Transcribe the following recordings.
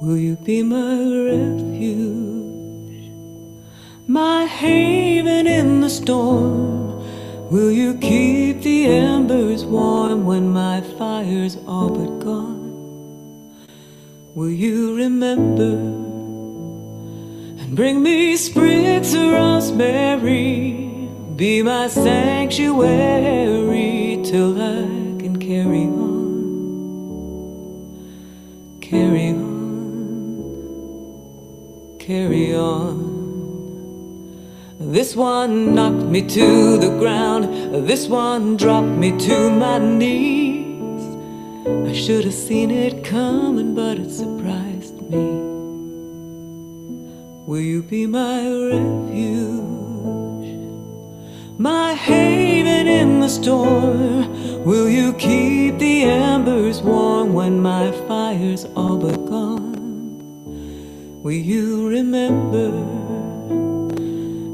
Will you be my refuge? My haven in the storm. Will you keep the embers warm when my fire's all but gone? Will you remember and bring me sprigs of rosemary? Be my sanctuary till I can carry on, carry on, carry on. This one knocked me to the ground. This one dropped me to my knees. I should have seen it coming, but it surprised me. Will you be my refuge? My haven in the storm. Will you keep the embers warm when my fire's all but gone? Will you remember?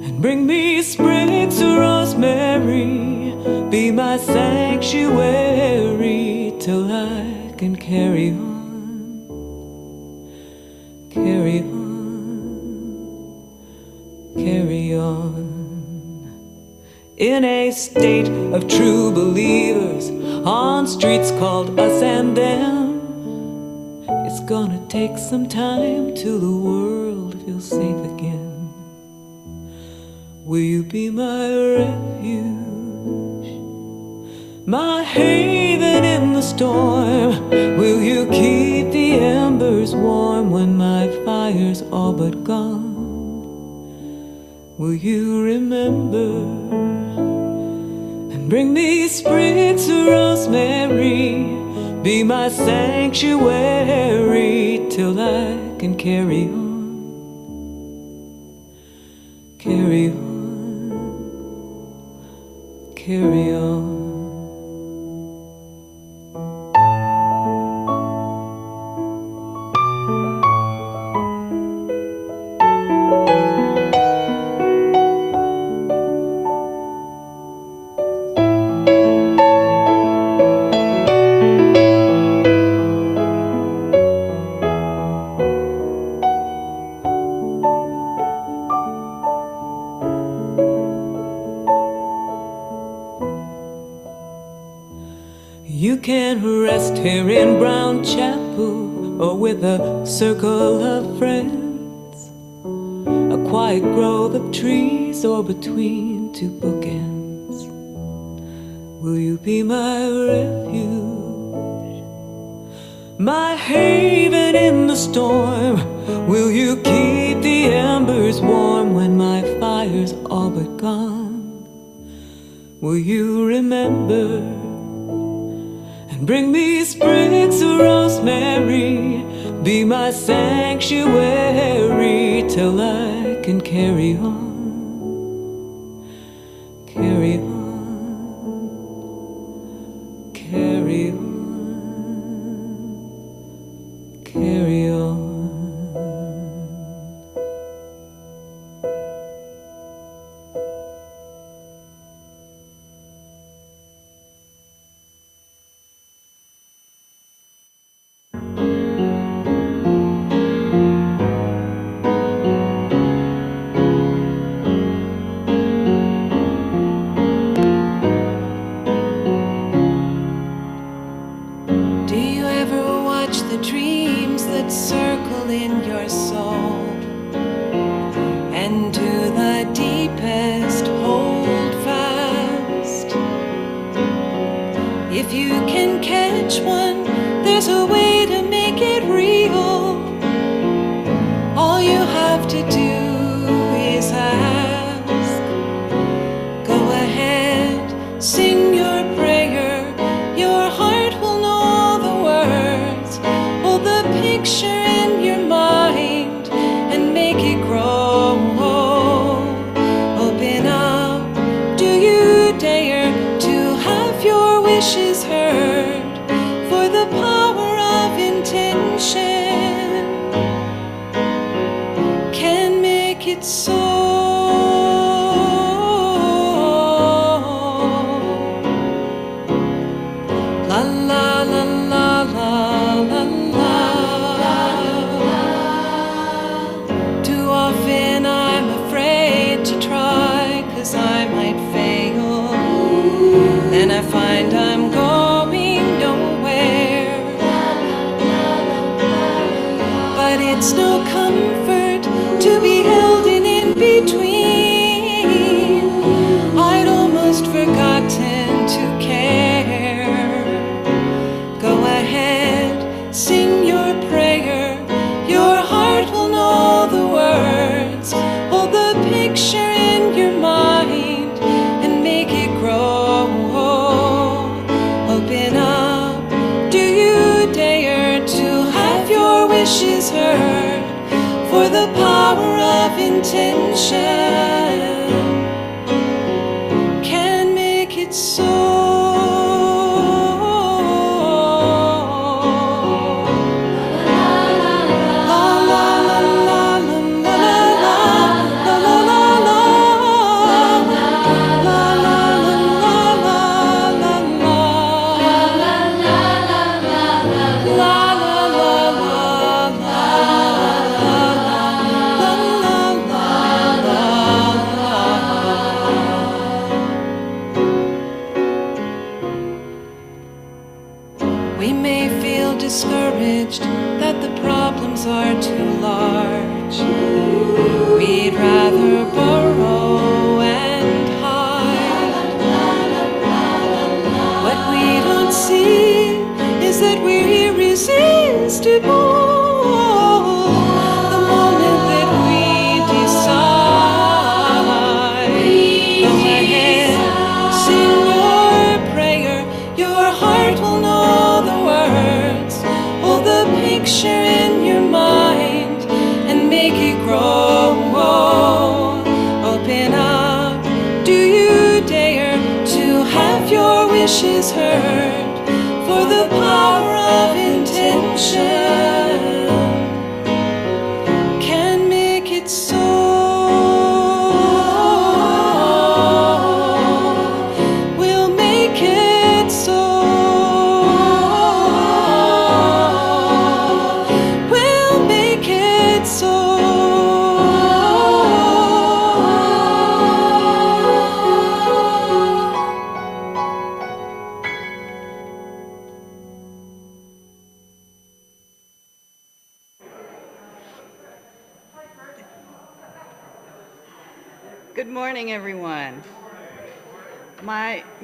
And bring me sprigs of rosemary, be my sanctuary till I can carry on, carry on, carry on. In a state of true believers, on streets called us and them, gonna take some time till the world feels safe again. Will you be my refuge, my haven in the storm? Will you keep the embers warm when my fire's all but gone? Will you remember and bring me sprigs of rosemary? Be my sanctuary till I can carry on, carry on carry on. Be my sanctuary till I can carry on, can make it so.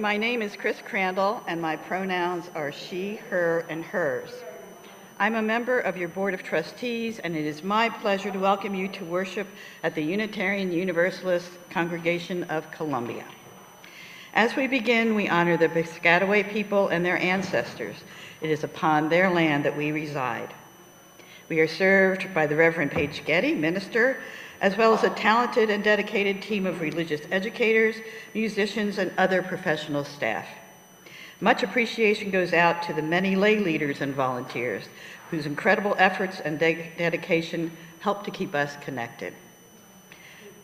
My, name is Chris Crandell, and my pronouns are she, her, and hers. I'm a member of your Board of Trustees, and it is my pleasure to welcome you to worship at the Unitarian Universalist Congregation of Columbia. As we begin, we honor the Piscataway people and their ancestors. It is upon their land that we reside. We are served by the Reverend Paige Getty, minister, as well as a talented and dedicated team of religious educators, musicians, and other professional staff. Much appreciation goes out to the many lay leaders and volunteers whose incredible efforts and de- dedication help to keep us connected.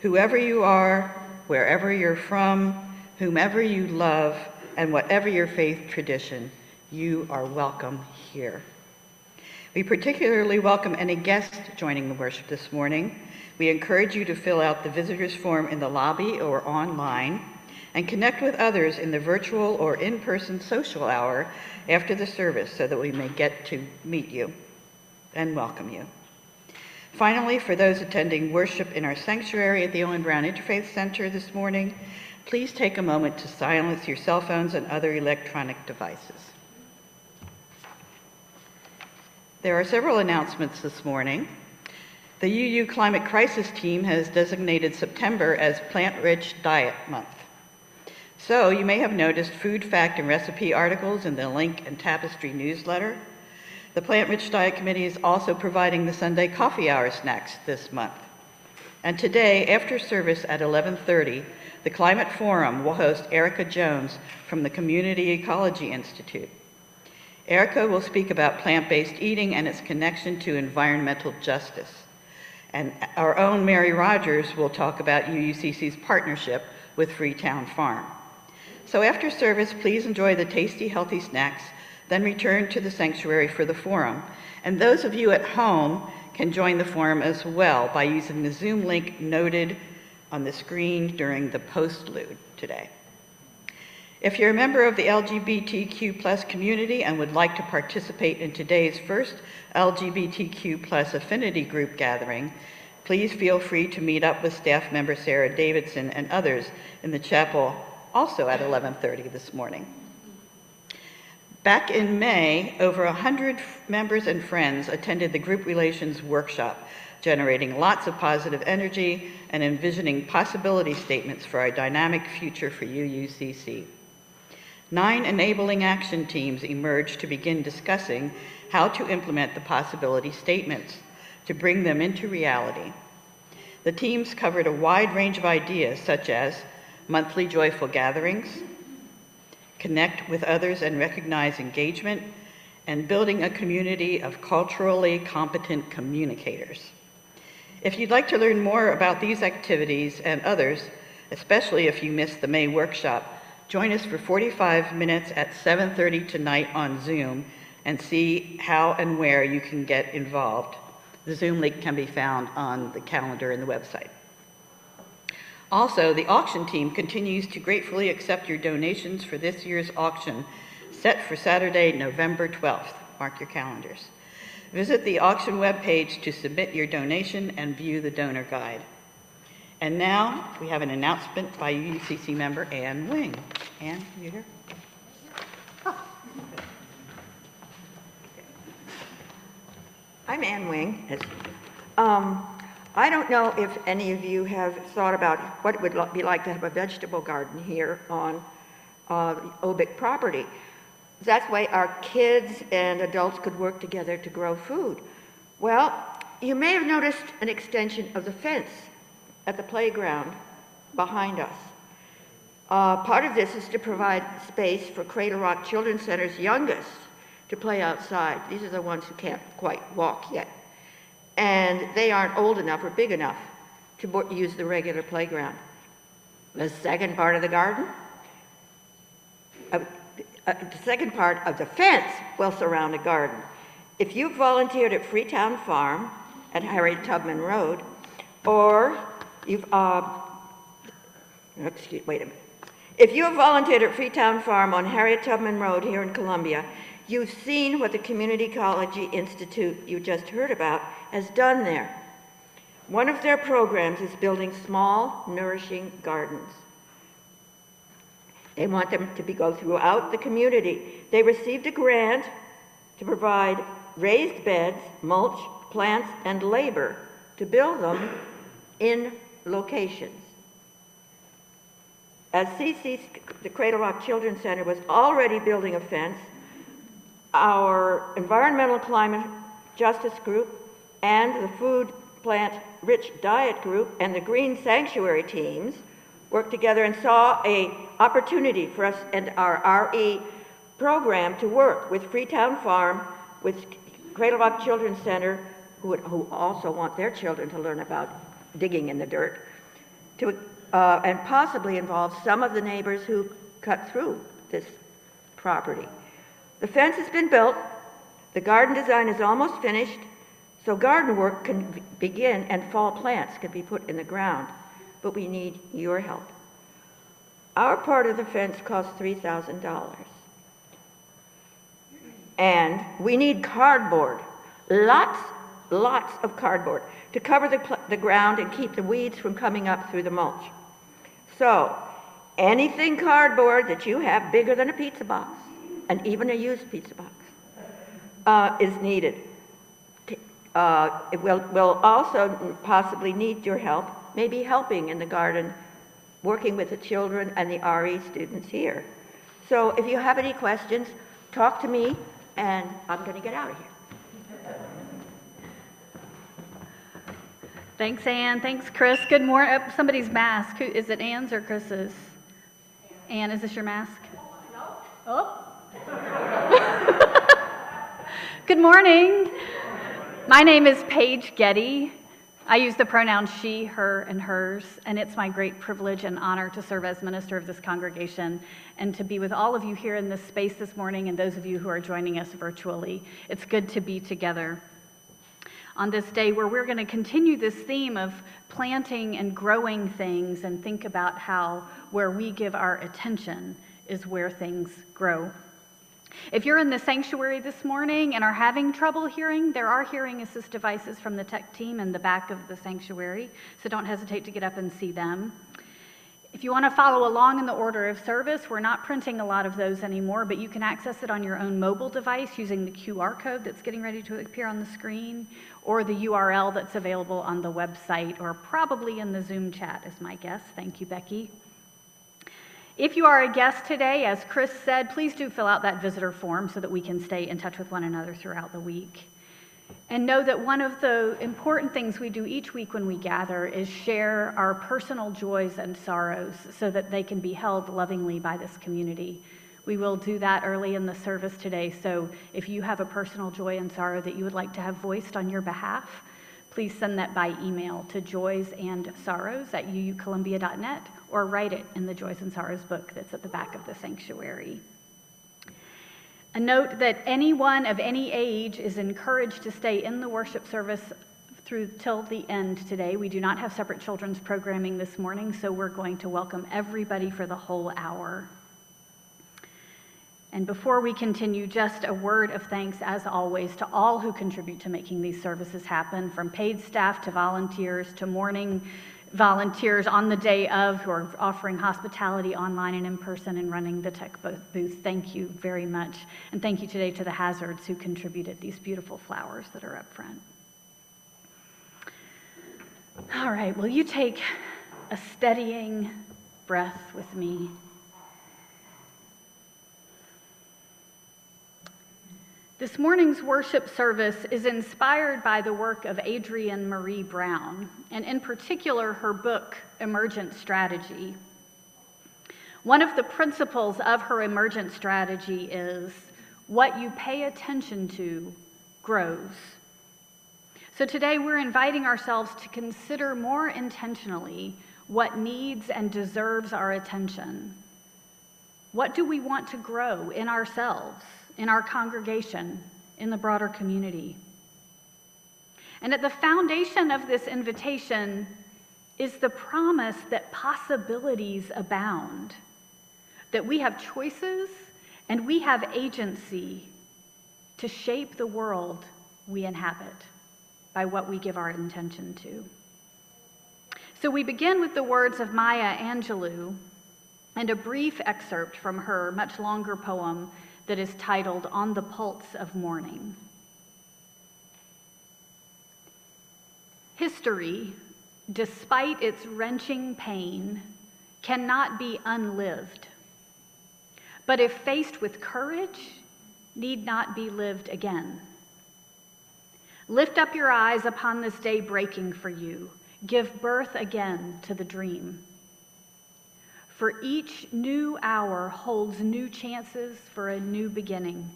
Whoever you are, wherever you're from, whomever you love, and whatever your faith tradition, you are welcome here. We particularly welcome any guests joining the worship this morning. We encourage you to fill out the visitors form in the lobby or online and connect with others in the virtual or in-person social hour after the service so that we may get to meet you and welcome you. Finally, for those attending worship in our sanctuary at the Owen Brown Interfaith Center this morning, please take a moment to silence your cell phones and other electronic devices. There are several announcements this morning. The UU Climate Crisis Team has designated September as Plant Rich Diet Month. So you may have noticed food fact and recipe articles in the Link and Tapestry newsletter. The Plant Rich Diet Committee is also providing the Sunday coffee hour snacks this month. And today, after service at 11:30, the Climate Forum will host Erica Jones from the Community Ecology Institute. Erica will speak about plant-based eating and its connection to environmental justice. And our own Mary Rogers will talk about UUCC's partnership with Freetown Farm. So after service, please enjoy the tasty, healthy snacks, then return to the sanctuary for the forum. And those of you at home can join the forum as well by using the Zoom link noted on the screen during the postlude today. If you're a member of the LGBTQ plus community and would like to participate in today's first LGBTQ plus affinity group gathering, please feel free to meet up with staff member Sarah Davidson and others in the chapel also at 11:30 this morning. Back in May, over 100 members and friends attended the group relations workshop, generating lots of positive energy and envisioning possibility statements for our dynamic future for UUCC. Nine enabling action teams emerged to begin discussing how to implement the possibility statements. to bring them into reality. The teams covered a wide range of ideas such as monthly joyful gatherings, connect with others and recognize engagement, and building a community of culturally competent communicators. If you'd like to learn more about these activities and others, especially if you missed the May workshop, join us for 45 minutes at 7:30 tonight on Zoom and see how and where you can get involved. The Zoom link can be found on the calendar and the website. Also, the auction team continues to gratefully accept your donations for this year's auction, set for Saturday, November 12th. Mark your calendars. Visit the auction webpage to submit your donation and view the donor guide. And now, we have an announcement by UCC member Ann Wing. Ann, you here? I'm Ann Wing. Yes. Um, I don't know if any of you have thought about what it would be like to have a vegetable garden here on uh, OBIC property. That way our kids and adults could work together to grow food. Well, you may have noticed an extension of the fence at the playground behind us. Uh, part of this is to provide space for Cradle Rock Children's Center's youngest to play outside. These are the ones who can't quite walk yet. And they aren't old enough or big enough to use the regular playground. The second part of the garden, uh, uh, the second part of the fence will surround a garden. If you've volunteered at Freetown Farm at Harriet Tubman Road, or you've, uh, excuse, wait a minute. If you have volunteered at Freetown Farm on Harriet Tubman Road here in Columbia, you've seen what the Community Ecology Institute you just heard about has done there. One of their programs is building small, nourishing gardens. They want them to be, go throughout the community. They received a grant to provide raised beds, mulch, plants, and labor to build them in locations. As CC's, the Cradle Rock Children's Center was already building a fence, our Environmental Climate Justice Group and the Food Plant Rich Diet Group and the Green Sanctuary teams worked together and saw a opportunity for us and our RE program to work with Freetown Farm, with Cradle Rock Children's Center, who, would- who also want their children to learn about digging in the dirt, to, uh, and possibly involve some of the neighbors who cut through this property. The fence has been built, the garden design is almost finished, so garden work can begin and fall plants can be put in the ground, but we need your help. Our part of the fence costs $3,000. And we need cardboard, lots, lots of cardboard to cover the, the ground and keep the weeds from coming up through the mulch. So, anything cardboard that you have bigger than a pizza box, and even a used pizza box, uh, is needed. Uh, it will, will also possibly need your help, maybe helping in the garden, working with the children and the RE students here. So if you have any questions, talk to me, and I'm going to get out of here. Thanks, Ann. Thanks, Chris. Good morning. Uh, somebody's mask. Who, is it Ann's or Chris's? Ann, is this your mask? No. Oh. Good morning. My name is Paige Getty. I use the pronouns she, her, and hers, and it's my great privilege and honor to serve as minister of this congregation and to be with all of you here in this space this morning and those of you who are joining us virtually. It's good to be together on this day where we're going to continue this theme of planting and growing things and think about how where we give our attention is where things grow. If you're in the sanctuary this morning and are having trouble hearing, there are hearing assist devices from the tech team in the back of the sanctuary, so don't hesitate to get up and see them. If you want to follow along in the order of service, we're not printing a lot of those anymore, but you can access it on your own mobile device using the QR code that's getting ready to appear on the screen or the URL that's available on the website or probably in the Zoom chat, is my guess. Thank you, Becky. If you are a guest today, as Chris said, please do fill out that visitor form so that we can stay in touch with one another throughout the week. And know that one of the important things we do each week when we gather is share our personal joys and sorrows so that they can be held lovingly by this community. We will do that early in the service today. So if you have a personal joy and sorrow that you would like to have voiced on your behalf, please send that by email to joys and sorrows at uucolumbia.net or write it in the Joys and Sorrows book that's at the back of the sanctuary. A note that anyone of any age is encouraged to stay in the worship service through till the end today. We do not have separate children's programming this morning, so we're going to welcome everybody for the whole hour. And before we continue, just a word of thanks, as always, to all who contribute to making these services happen, from paid staff to volunteers to morning volunteers on the day of who are offering hospitality online and in person and running the tech booth. Thank you very much. And thank you today to the Hazards who contributed these beautiful flowers that are up front. All right, will you take a steadying breath with me? This morning's worship service is inspired by the work of Adrienne Maree Brown, and in particular, her book, Emergent Strategy. One of the principles of her emergent strategy is what you pay attention to grows. So today we're inviting ourselves to consider more intentionally what needs and deserves our attention. What do we want to grow in ourselves? In our congregation, in the broader community. And at the foundation of this invitation is the promise that possibilities abound, that we have choices and we have agency to shape the world we inhabit by what we give our intention to. So we begin with the words of Maya Angelou and a brief excerpt from her much longer poem, that is titled On the Pulse of Morning. History, despite its wrenching pain, cannot be unlived. But if faced with courage, need not be lived again. Lift up your eyes upon this day breaking for you. Give birth again to the dream for each new hour holds new chances for a new beginning.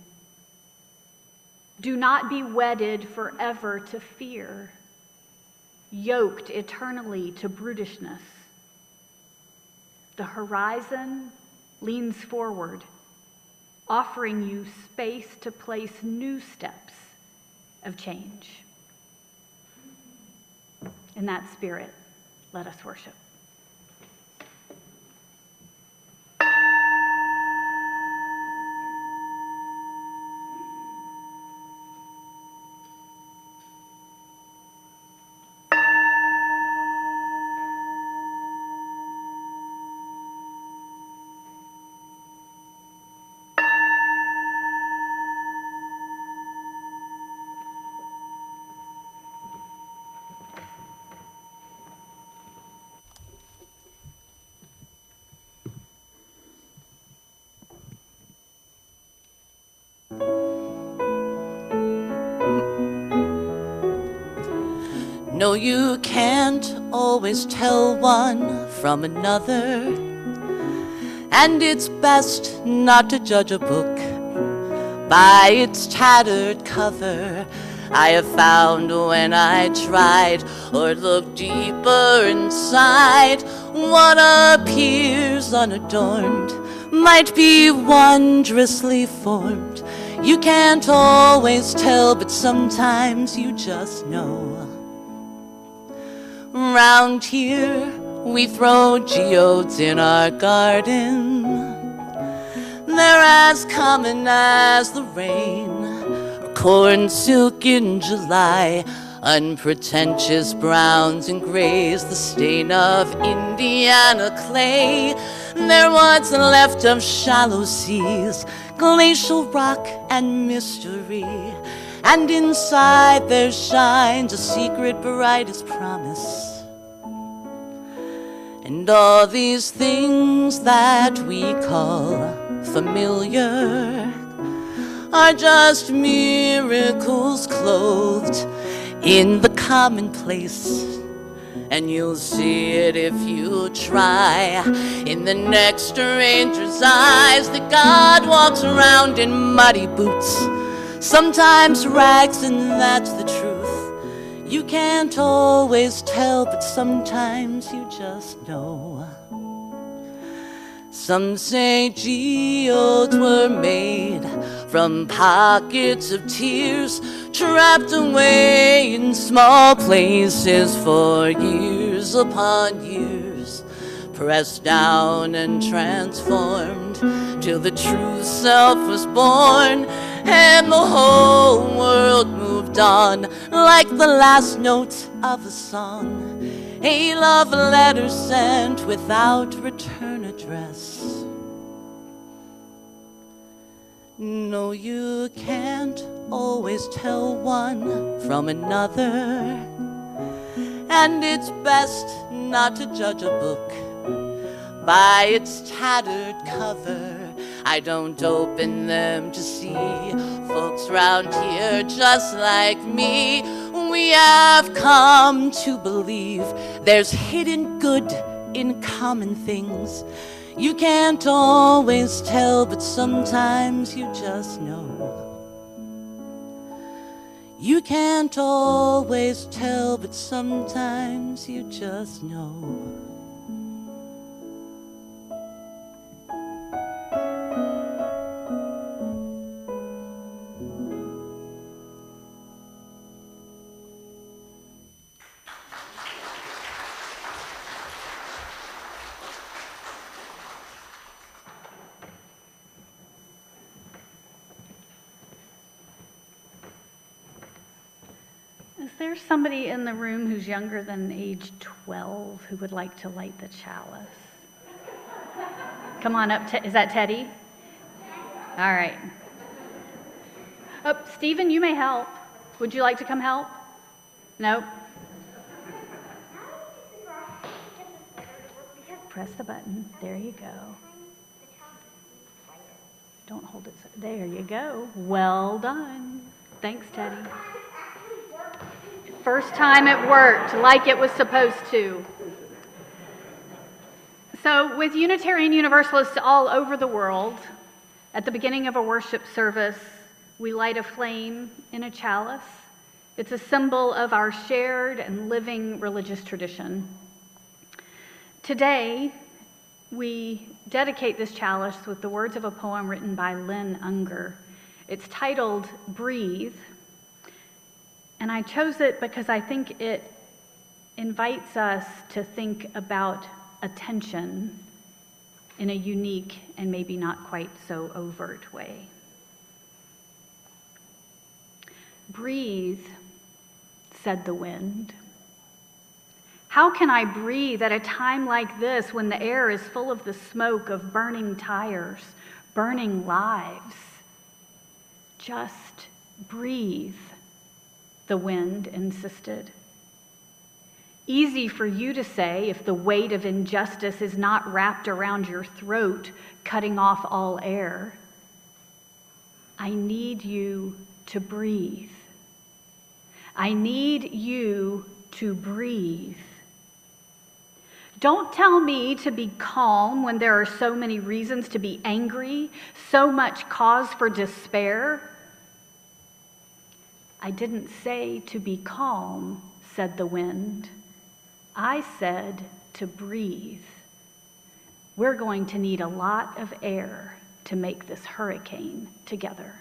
Do not be wedded forever to fear, yoked eternally to brutishness. The horizon leans forward, offering you space to place new steps of change. In that spirit, let us worship. No, you can't always tell one from another. And it's best not to judge a book by its tattered cover. I have found when I tried or looked deeper inside, what appears unadorned might be wondrously formed. You can't always tell, but sometimes you just know. Round here, we throw geodes in our garden. They're as common as the rain, or corn silk in July. Unpretentious browns and grays, the stain of Indiana clay. They're what's left of shallow seas, glacial rock and mystery. And inside there shines a secret bright as promise. And all these things that we call familiar are just miracles clothed in the commonplace. And you'll see it if you try. In the next stranger's eyes, that God walks around in muddy boots. Sometimes rags, and that's the truth. You can't always tell, but sometimes you just know. Some say geodes were made from pockets of tears, trapped away in small places for years upon years, pressed down and transformed till the true self was born and the whole world moved on like the last note of a song. A love letter sent without return address. No, you can't always tell one from another. And it's best not to judge a book by its tattered cover. I don't open them to see folks round here just like me. We have come to believe there's hidden good in common things. You can't always tell, but sometimes you just know. You can't always tell, but sometimes you just know. Somebody in the room who's younger than age 12 who would like to light the chalice? Come on up. Is that Teddy? All right. Oh, Stephen, you may help. Would you like to come help? No? Press the button. There you go. Don't hold it. so- There you go. Well done. Thanks, Teddy. First time it worked like it was supposed to. So, with Unitarian Universalists all over the world, at the beginning of a worship service, we light a flame in a chalice. It's a symbol of our shared and living religious tradition. Today, we dedicate this chalice with the words of a poem written by Lynn Ungar. It's titled Breathe. And I chose it because I think it invites us to think about attention in a unique and maybe not quite so overt way. Breathe, said the wind. How can I breathe at a time like this when the air is full of the smoke of burning tires, burning lives? Just breathe, the wind insisted. Easy for you to say if the weight of injustice is not wrapped around your throat, cutting off all air. I need you to breathe. I need you to breathe. Don't tell me to be calm when there are so many reasons to be angry, so much cause for despair. I didn't say to be calm, said the wind. I said to breathe. We're going to need a lot of air to make this hurricane together.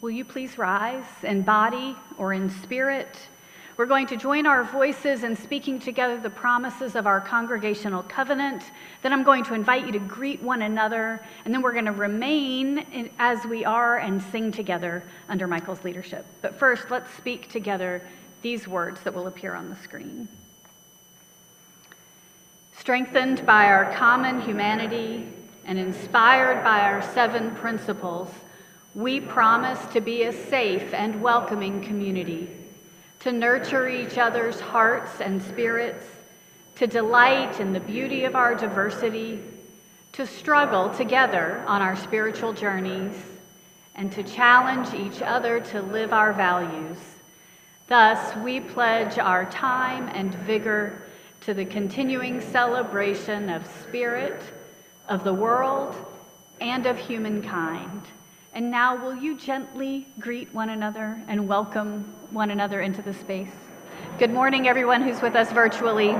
Will you please rise in body or in spirit? We're going to join our voices in speaking together the promises of our congregational covenant. Then I'm going to invite you to greet one another, and then we're going to remain in, as we are and sing together under Michael's leadership. But first, let's speak together these words that will appear on the screen. Strengthened by our common humanity and inspired by our seven principles, we promise to be a safe and welcoming community, to nurture each other's hearts and spirits, to delight in the beauty of our diversity, to struggle together on our spiritual journeys, and to challenge each other to live our values. Thus, we pledge our time and vigor to the continuing celebration of spirit, of the world, and of humankind. And now, will you gently greet one another and welcome one another into the space? Good morning, everyone who's with us virtually. Good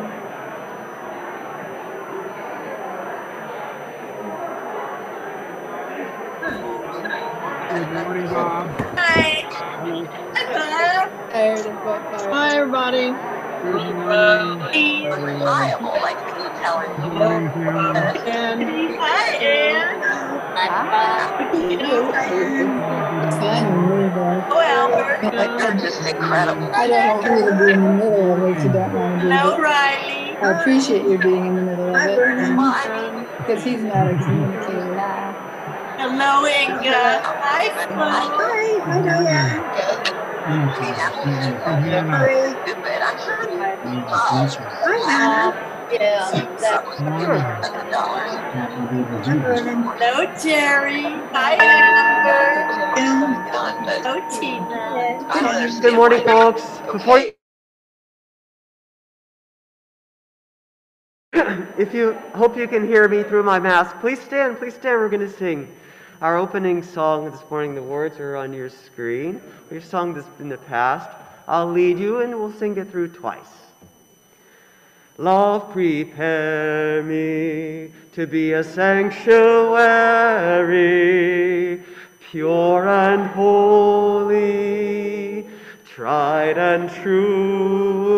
morning, Bob. Hi. Hi, Hi, everybody. Good morning. Good morning, Ann. Hi, Ann. Oh, Albert. I don't want you to be in the middle of it you don't want to be. Hello, Riley. I appreciate you being in the middle of it and- because he's not a communicator. Hello, Inga. Hi, Hi, Flo. Yeah. Hello, Jerry. Hi, Amber. Hello, Tina. Good morning, folks. Before if you hope you can hear me through my mask, please stand. Please stand. We're going to sing our opening song this morning. The words are on your screen. We've sung this in the past. I'll lead you, and we'll sing it through twice. Love, prepare me to be a sanctuary, pure and holy, tried and true.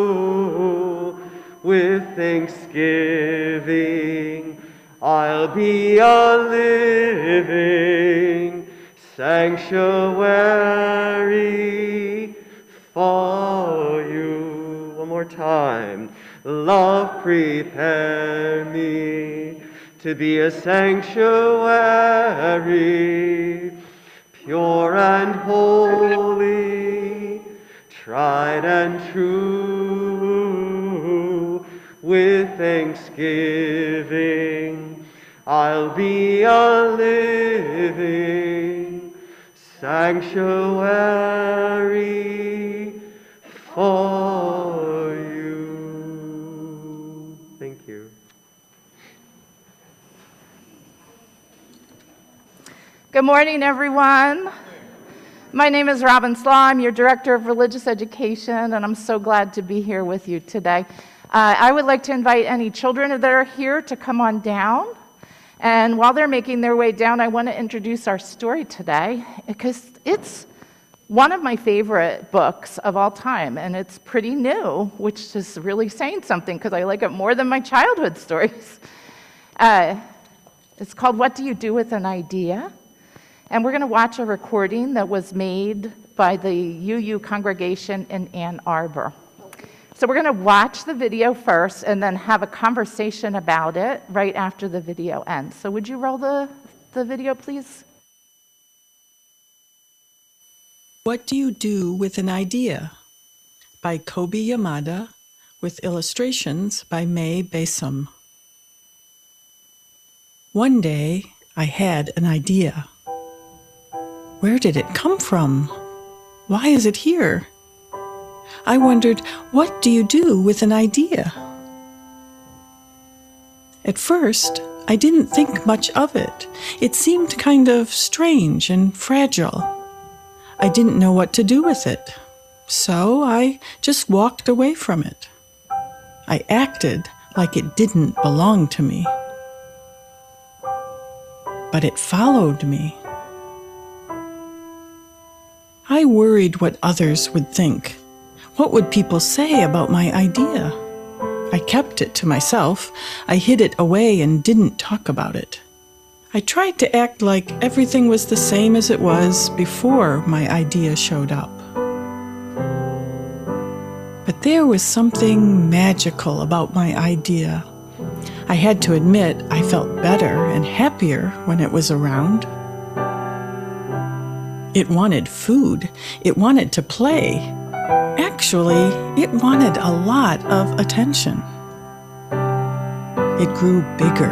With thanksgiving, I'll be a living sanctuary for you. One more time. Love, prepare me to be a sanctuary, pure and holy, tried and true. With thanksgiving, I'll be a living sanctuary for Good morning, everyone. My name is Robin Slaw. I'm your Director of Religious Education, and I'm so glad to be here with you today. Uh, I would like to invite any children that are here to come on down. And while they're making their way down, I want to introduce our story today because it's one of my favorite books of all time, and it's pretty new, which is really saying something because I like it more than my childhood stories. Uh, it's called What Do You Do with an Idea? And we're going to watch a recording that was made by the UU congregation in Ann Arbor. So we're going to watch the video first and then have a conversation about it right after the video ends. So would you roll the, the video, please? What Do You Do with an Idea? by Kobi Yamada, with illustrations by Mae Besom. One day, I had an idea. Where did it come from? Why is it here? I wondered, what do you do with an idea? At first, I didn't think much of it. It seemed kind of strange and fragile. I didn't know what to do with it. So I just walked away from it. I acted like it didn't belong to me. But it followed me. I worried what others would think. What would people say about my idea? I kept it to myself. I hid it away and didn't talk about it. I tried to act like everything was the same as it was before my idea showed up. But there was something magical about my idea. I had to admit I felt better and happier when it was around. It wanted food. It wanted to play. Actually, it wanted a lot of attention. it grew bigger,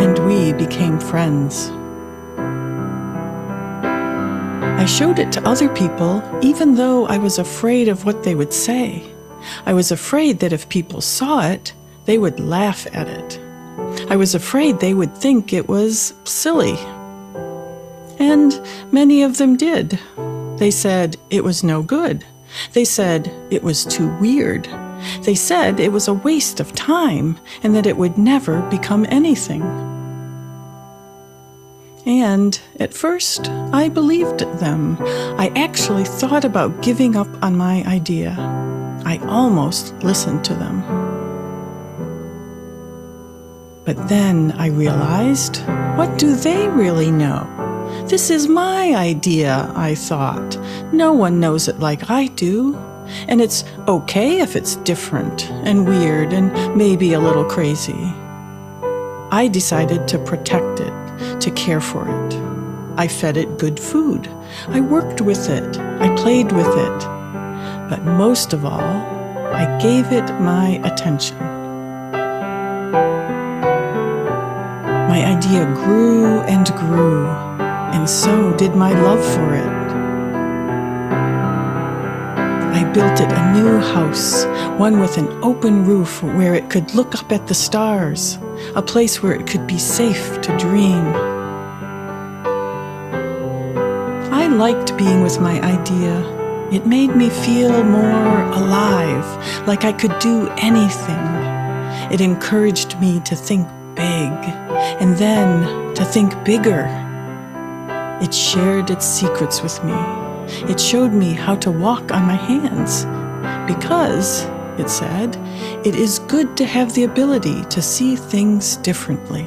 and we became friends. I showed it to other people, even though I was afraid of what they would say. I was afraid that if people saw it, they would laugh at it. I was afraid they would think it was silly. And many of them did. They said it was no good. They said it was too weird. They said it was a waste of time and that it would never become anything. And at first, I believed them. I actually thought about giving up on my idea. I almost listened to them. But then I realized what do they really know? This is my idea, I thought. No one knows it like I do. And it's okay if it's different and weird and maybe a little crazy. I decided to protect it to care for it. I fed it good food. I worked with it. I played with it. But most of all, I gave it my attention. My idea grew and grew, and so did my love for it. I built it a new house, one with an open roof where it could look up at the stars, a place where it could be safe to dream. I liked being with my idea. It made me feel more alive, like I could do anything. It encouraged me to think big, and then to think bigger. It shared its secrets with me. It showed me how to walk on my hands. Because, it said, it is good to have the ability to see things differently.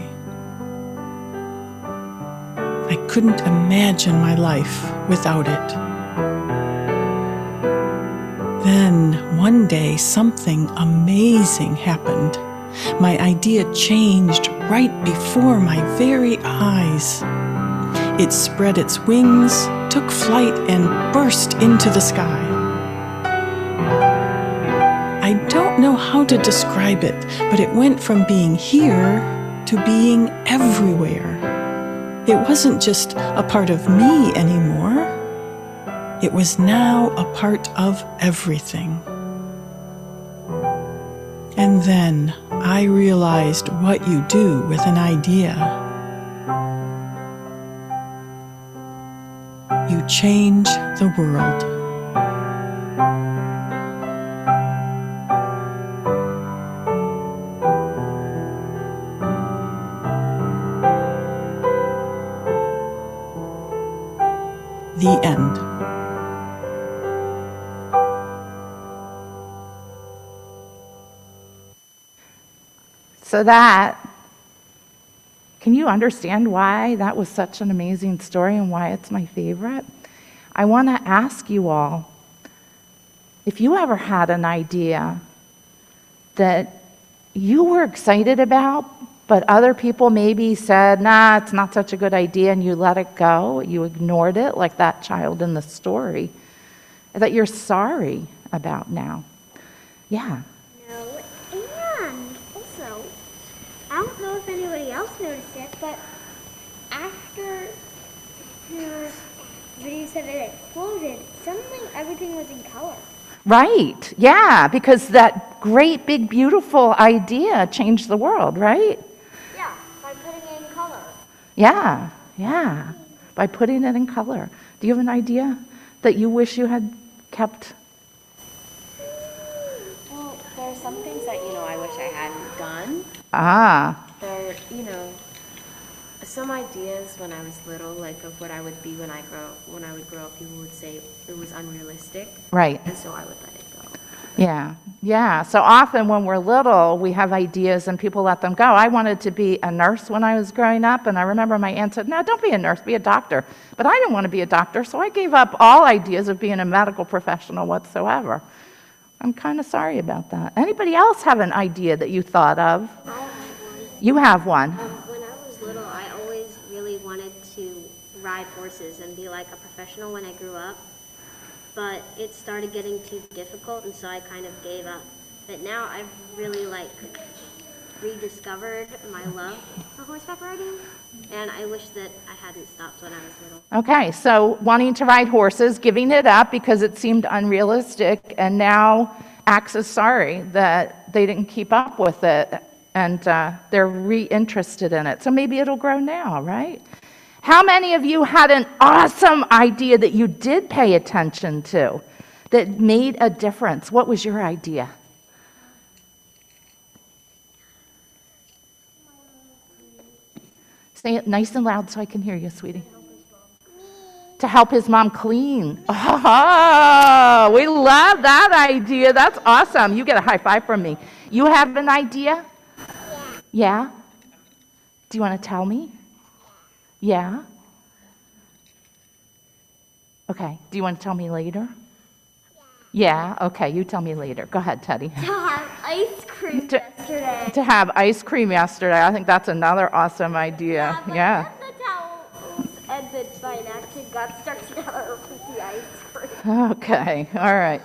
I couldn't imagine my life without it. Then, one day, something amazing happened. My idea changed right before my very eyes. It spread its wings, took flight, and burst into the sky. I don't know how to describe it, but it went from being here to being everywhere. It wasn't just a part of me anymore. It was now a part of everything. And then I realized what you do with an idea. Change the world. The end. So that, can you understand why that was such an amazing story and why it's my favorite? I want to ask you all if you ever had an idea that you were excited about, but other people maybe said, nah, it's not such a good idea, and you let it go, you ignored it, like that child in the story, that you're sorry about now. Yeah. No, and also, I don't know if anybody else noticed it, but after the you said it exploded, suddenly everything was in color. Right. Yeah, because that great, big, beautiful idea changed the world, right? Yeah, by putting it in color. Yeah, yeah. By putting it in color. Do you have an idea that you wish you had kept? Well, there are some things that, you know, I wish I hadn't done. Ah, There, you know, some ideas when I was little, like of what I would be when I grow, when I would grow up, people would say it was unrealistic. Right. And so I would let it go. yeah, yeah. So often when we're little, we have ideas and people let them go. I wanted to be a nurse when I was growing up, and I remember my aunt said, No, don't be a nurse, be a doctor. But I didn't want to be a doctor, so I gave up all ideas of being a medical professional whatsoever. I'm kind of sorry about that. Anybody else have an idea that you thought of? You have one. Um, when I was little, I always really wanted to ride horses and be like a professional when I grew up. But it started getting too difficult, and so I kind of gave up. But now I've really like rediscovered my love for horseback riding, and I wish that I hadn't stopped when I was little. Okay, so wanting to ride horses, giving it up because it seemed unrealistic, and now Axe is sorry that they didn't keep up with it and uh, they're re-interested in it. So maybe it'll grow now, right? How many of you had an awesome idea that you did pay attention to that made a difference? What was your idea? Say it nice and loud so I can hear you, sweetie. To help his mom clean. Oh, we love that idea. That's awesome. You get a high five from me. You have an idea? Yeah? Do you want to tell me? Yeah? Okay. Do you want to tell me later? Yeah? Okay, you tell me later. Go ahead, Teddy. To have ice cream To- yesterday. To have ice cream yesterday. I think that's another awesome idea. Yeah. The towels and the napkin got stuck together with the ice cream. Okay, all right.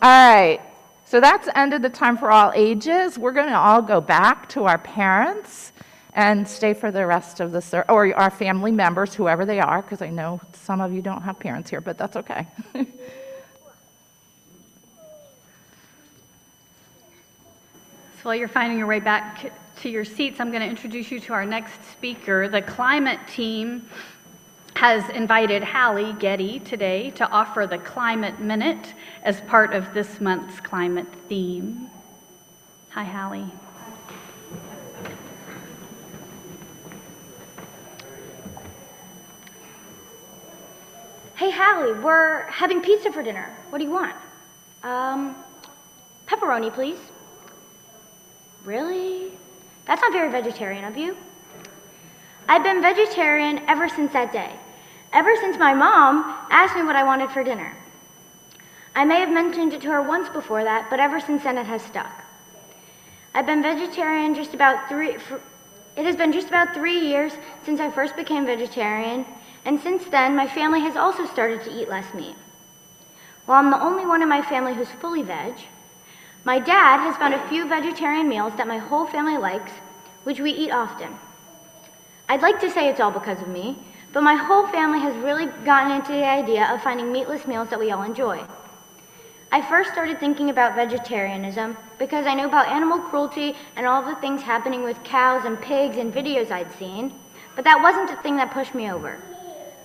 All right. So that's ended the time for all ages. We're going to all go back to our parents and stay for the rest of the ser- or our family members, whoever they are, because I know some of you don't have parents here, but that's okay. So while you're finding your way back to your seats, I'm going to introduce you to our next speaker. The climate team has invited Hallie Getty today to offer the Climate Minute as part of this month's climate theme. Hi, Hallie. Hey, Hallie, we're having pizza for dinner. What do you want? Um, pepperoni, please. Really? That's not very vegetarian of you. I've been vegetarian ever since that day. Ever since my mom asked me what I wanted for dinner. I may have mentioned it to her once before that, but ever since then it has stuck. I've been vegetarian just about three, for, it has been just about three years since I first became vegetarian, and since then my family has also started to eat less meat. While I'm the only one in my family who's fully veg, my dad has found a few vegetarian meals that my whole family likes, which we eat often. I'd like to say it's all because of me, but my whole family has really gotten into the idea of finding meatless meals that we all enjoy. I first started thinking about vegetarianism because I knew about animal cruelty and all the things happening with cows and pigs and videos I'd seen, but that wasn't the thing that pushed me over.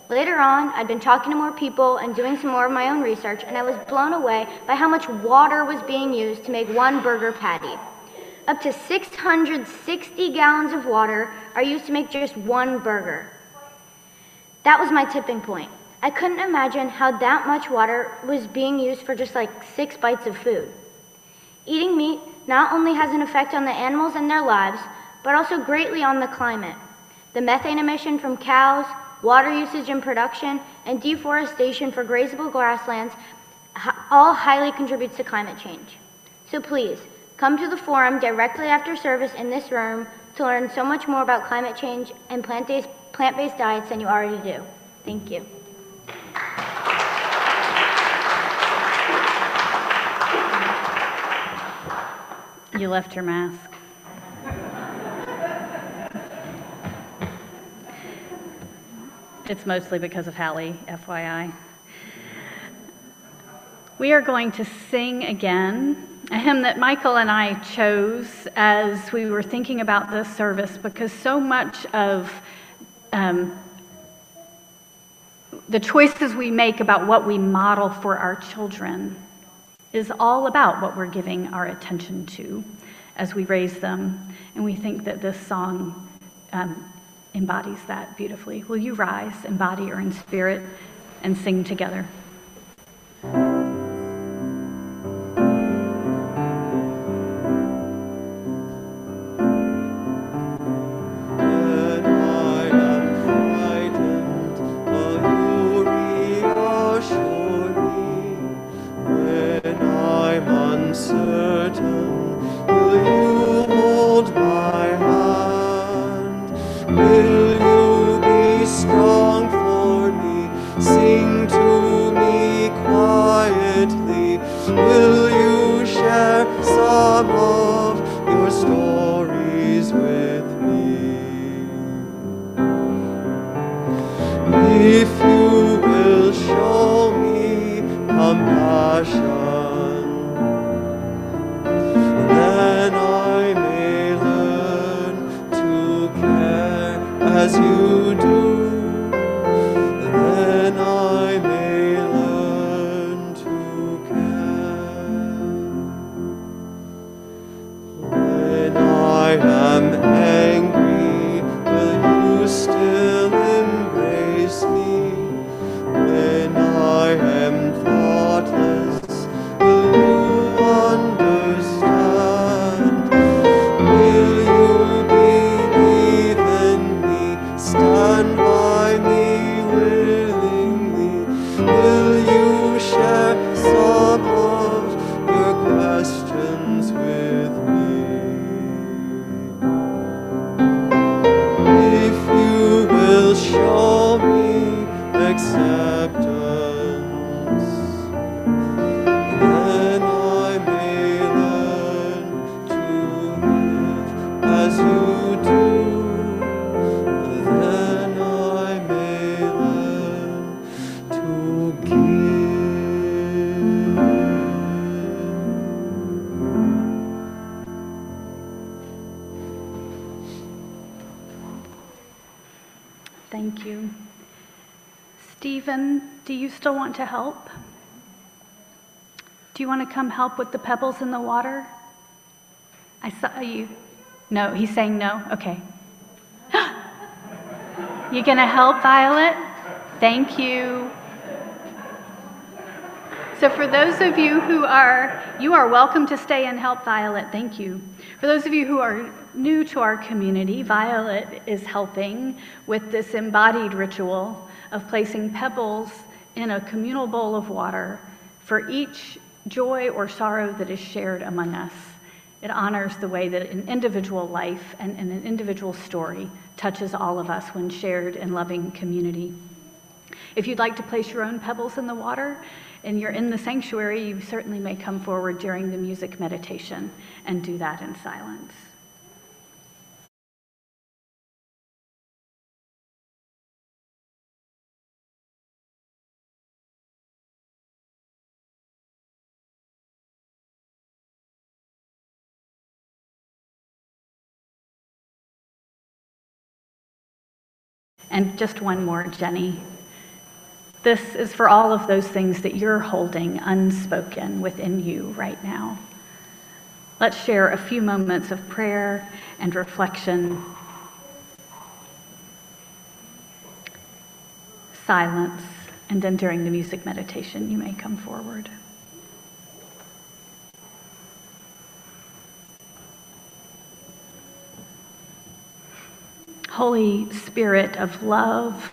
Later on, I'd been talking to more people and doing some more of my own research, and I was blown away by how much water was being used to make one burger patty. Up to 660 gallons of water are used to make just one burger. That was my tipping point. I couldn't imagine how that much water was being used for just like six bites of food. Eating meat not only has an effect on the animals and their lives, but also greatly on the climate. The methane emission from cows, water usage in production, and deforestation for grazable grasslands all highly contributes to climate change. So please, come to the forum directly after service in this room to learn so much more about climate change and plant-based, plant-based diets than you already do. Thank you. You left your mask. It's mostly because of Hallie, FYI. We are going to sing again a hymn that Michael and I chose as we were thinking about this service because so much of um, the choices we make about what we model for our children is all about what we're giving our attention to as we raise them. And we think that this song um, embodies that beautifully. Will you rise in body or in spirit and sing together? To help? Do you want to come help with the pebbles in the water? I saw you. No, he's saying no? Okay. you going to help, Violet? Thank you. So, for those of you who are, you are welcome to stay and help Violet. Thank you. For those of you who are new to our community, Violet is helping with this embodied ritual of placing pebbles in a communal bowl of water for each joy or sorrow that is shared among us. It honors the way that an individual life and, and an individual story touches all of us when shared in loving community. If you'd like to place your own pebbles in the water and you're in the sanctuary, you certainly may come forward during the music meditation and do that in silence. And just one more, Jenny. This is for all of those things that you're holding unspoken within you right now. Let's share a few moments of prayer and reflection. Silence, and then during the music meditation, you may come forward. Holy Spirit of love,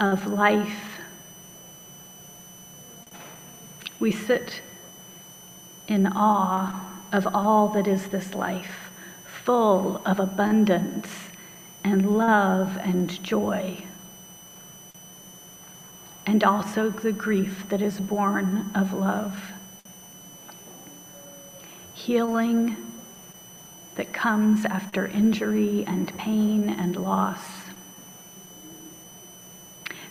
of life, we sit in awe of all that is this life, full of abundance and love and joy, and also the grief that is born of love. Healing that comes after injury and pain and loss.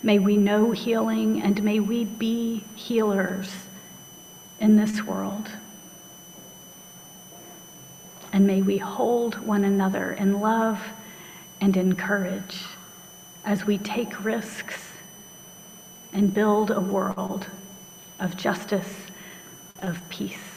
May we know healing and may we be healers in this world. And may we hold one another in love and in courage as we take risks and build a world of justice, of peace.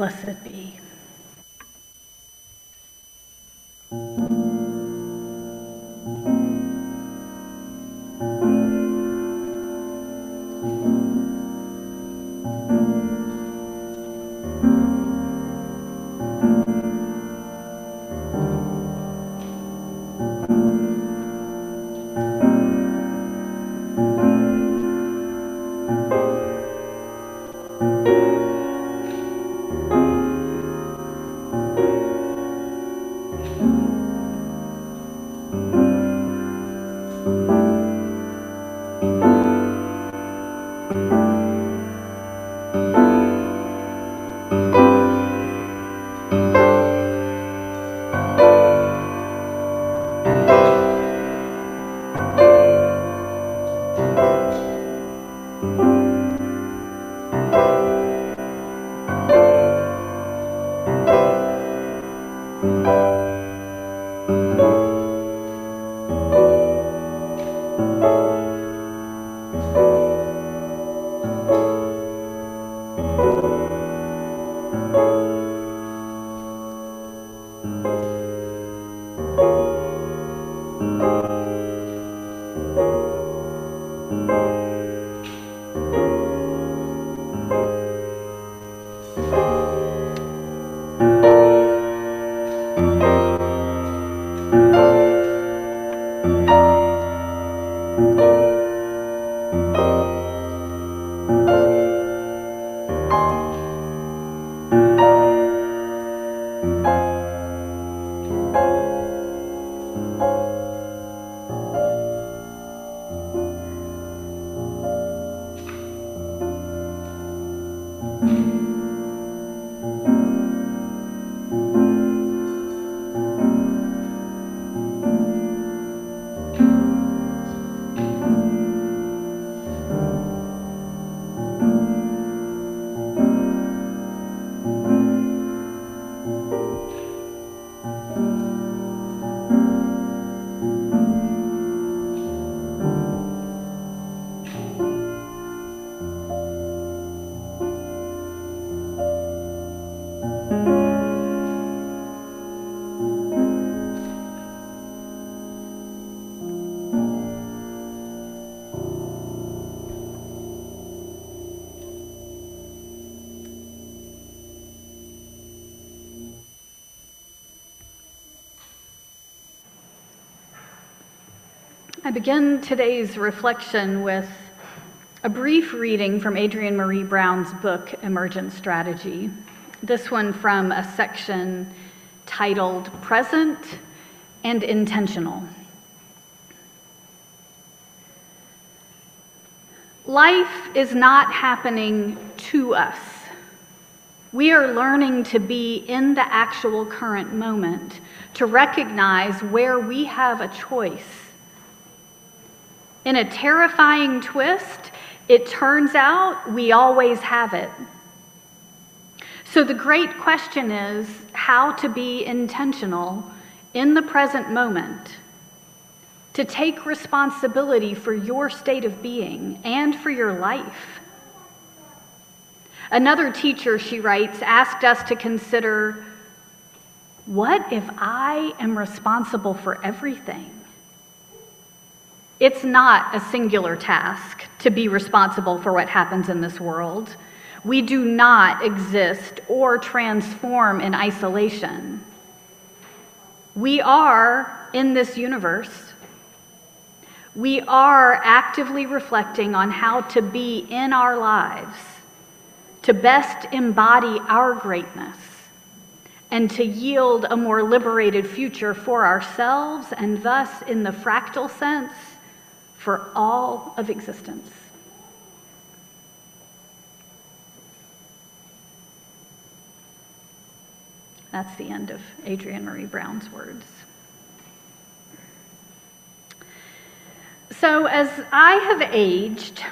Blessed be. I begin today's reflection with a brief reading from Adrienne Maree Brown's book, Emergent Strategy. This one from a section titled Present and Intentional. Life is not happening to us. We are learning to be in the actual current moment, to recognize where we have a choice. In a terrifying twist, it turns out we always have it. So the great question is how to be intentional in the present moment, to take responsibility for your state of being and for your life. Another teacher, she writes, asked us to consider what if I am responsible for everything? It's not a singular task to be responsible for what happens in this world. We do not exist or transform in isolation. We are in this universe. We are actively reflecting on how to be in our lives, to best embody our greatness, and to yield a more liberated future for ourselves and thus, in the fractal sense, for all of existence. That's the end of Adrienne Maree Brown's words. So, as I have aged,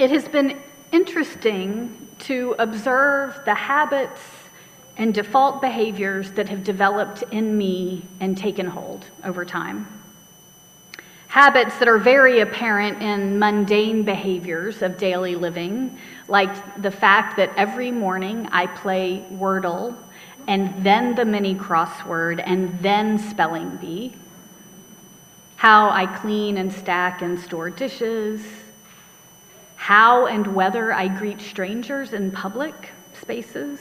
it has been interesting to observe the habits and default behaviors that have developed in me and taken hold over time. Habits that are very apparent in mundane behaviors of daily living, like the fact that every morning I play Wordle and then the mini crossword and then spelling bee. How I clean and stack and store dishes. How and whether I greet strangers in public spaces.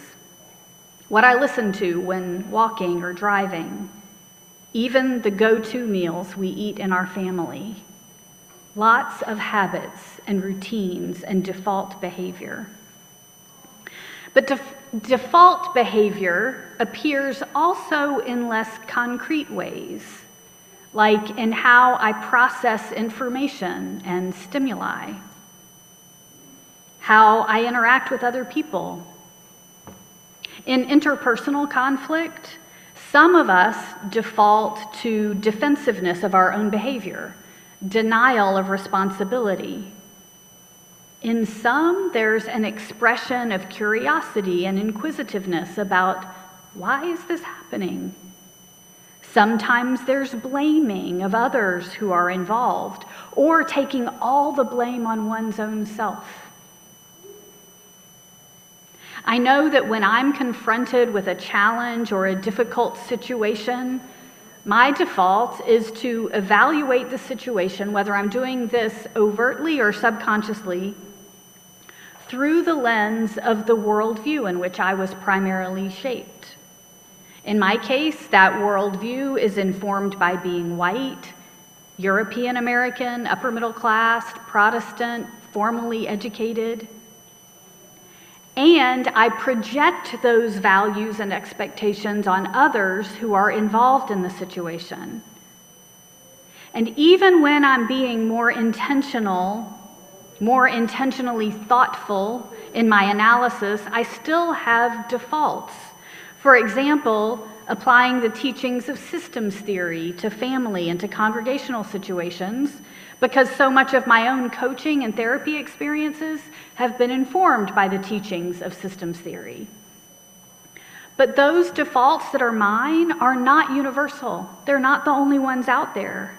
What I listen to when walking or driving even the go to meals we eat in our family. Lots of habits and routines and default behavior. But def- default behavior appears also in less concrete ways, like in how I process information and stimuli, how I interact with other people. In interpersonal conflict, some of us default to defensiveness of our own behavior, denial of responsibility. In some, there's an expression of curiosity and inquisitiveness about why is this happening? Sometimes there's blaming of others who are involved, or taking all the blame on one's own self. I know that when I'm confronted with a challenge or a difficult situation, my default is to evaluate the situation, whether I'm doing this overtly or subconsciously, through the lens of the worldview in which I was primarily shaped. In my case, that worldview is informed by being white, European American, upper middle class, Protestant, formally educated. And I project those values and expectations on others who are involved in the situation. And even when I'm being more intentional, more intentionally thoughtful in my analysis, I still have defaults. For example, applying the teachings of systems theory to family and to congregational situations because so much of my own coaching and therapy experiences have been informed by the teachings of systems theory. But those defaults that are mine are not universal, they're not the only ones out there.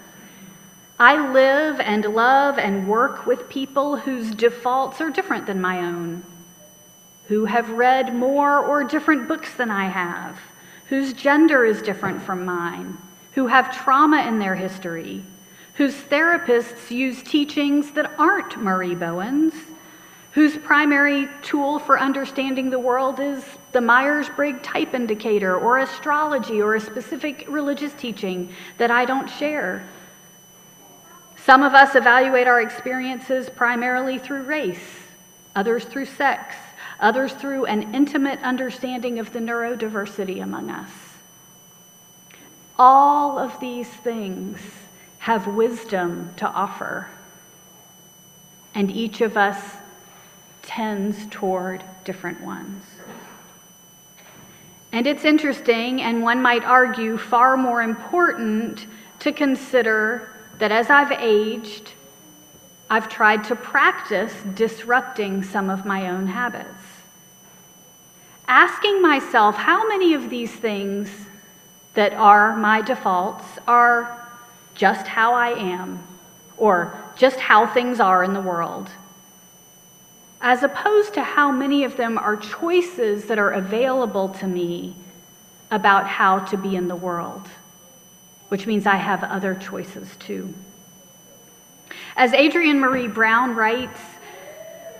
I live and love and work with people whose defaults are different than my own, who have read more or different books than I have, whose gender is different from mine, who have trauma in their history, whose therapists use teachings that aren't Murray Bowen's, whose primary tool for understanding the world is the Myers Briggs type indicator or astrology or a specific religious teaching that I don't share. Some of us evaluate our experiences primarily through race, others through sex, others through an intimate understanding of the neurodiversity among us. All of these things have wisdom to offer. And each of us tends toward different ones. And it's interesting, and one might argue far more important, to consider that as I've aged, I've tried to practice disrupting some of my own habits. Asking myself how many of these things that are my defaults are just how I am, or just how things are in the world, as opposed to how many of them are choices that are available to me about how to be in the world, which means I have other choices too. As Adrienne Maree Brown writes,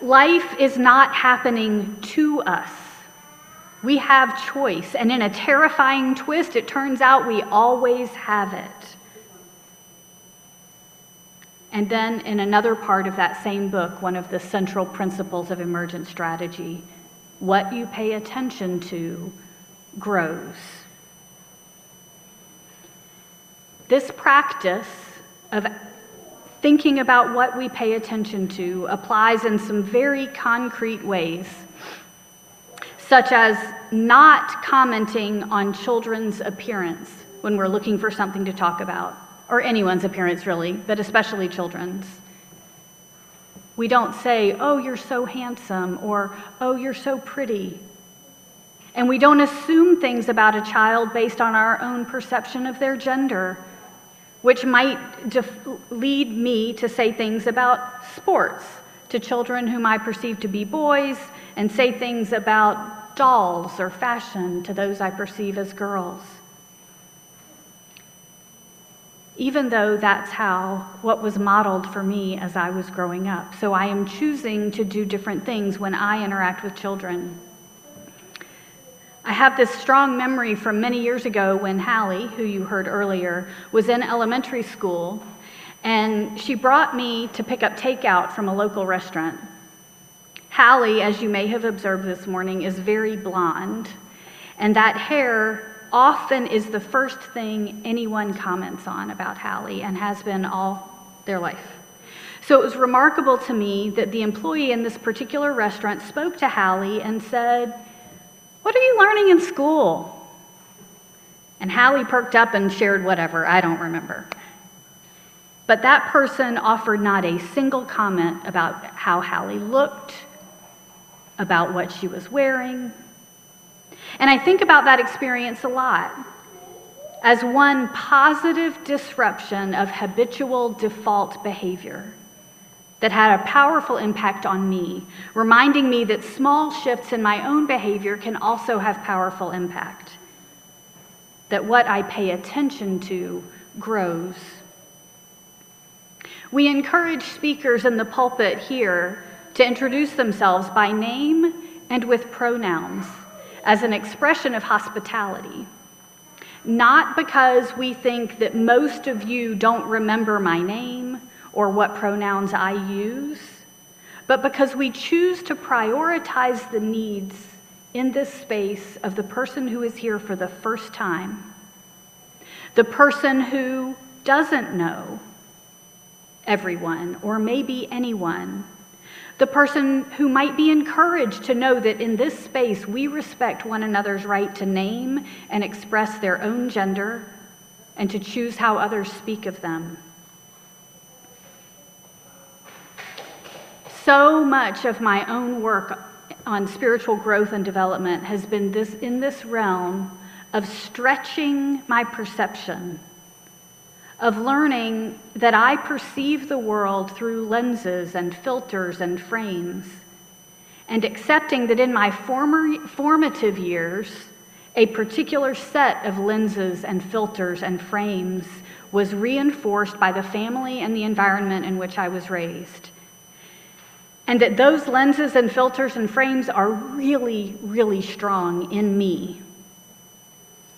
life is not happening to us. We have choice, and in a terrifying twist, it turns out we always have it. And then in another part of that same book, one of the central principles of emergent strategy, what you pay attention to grows. This practice of thinking about what we pay attention to applies in some very concrete ways, such as not commenting on children's appearance when we're looking for something to talk about or anyone's appearance really, but especially children's. We don't say, oh, you're so handsome, or oh, you're so pretty. And we don't assume things about a child based on our own perception of their gender, which might def- lead me to say things about sports to children whom I perceive to be boys, and say things about dolls or fashion to those I perceive as girls even though that's how what was modeled for me as I was growing up. So I am choosing to do different things when I interact with children. I have this strong memory from many years ago when Hallie, who you heard earlier, was in elementary school, and she brought me to pick up takeout from a local restaurant. Hallie, as you may have observed this morning, is very blonde, and that hair often is the first thing anyone comments on about Hallie and has been all their life. So it was remarkable to me that the employee in this particular restaurant spoke to Hallie and said, What are you learning in school? And Hallie perked up and shared whatever, I don't remember. But that person offered not a single comment about how Hallie looked, about what she was wearing, and I think about that experience a lot as one positive disruption of habitual default behavior. that had a powerful impact on me, reminding me that small shifts in my own behavior can also have powerful impact. That what I pay attention to grows. We encourage speakers in the pulpit here to introduce themselves by name and with pronouns as an expression of hospitality. Not because we think that most of you don't remember my name or what pronouns I use, but because we choose to prioritize the needs in this space of the person who is here for the first time, the person who doesn't know everyone or maybe anyone, the person who might be encouraged to know that in this space we respect one another's right to name and express their own gender and to choose how others speak of them. So much of my own work on spiritual growth and development has been this in this realm of stretching my perception, of learning that I perceive the world through lenses and filters and frames, and accepting that in my former, formative years, a particular set of lenses and filters and frames was reinforced by the family and the environment in which I was raised. And that those lenses and filters and frames are really, really strong in me.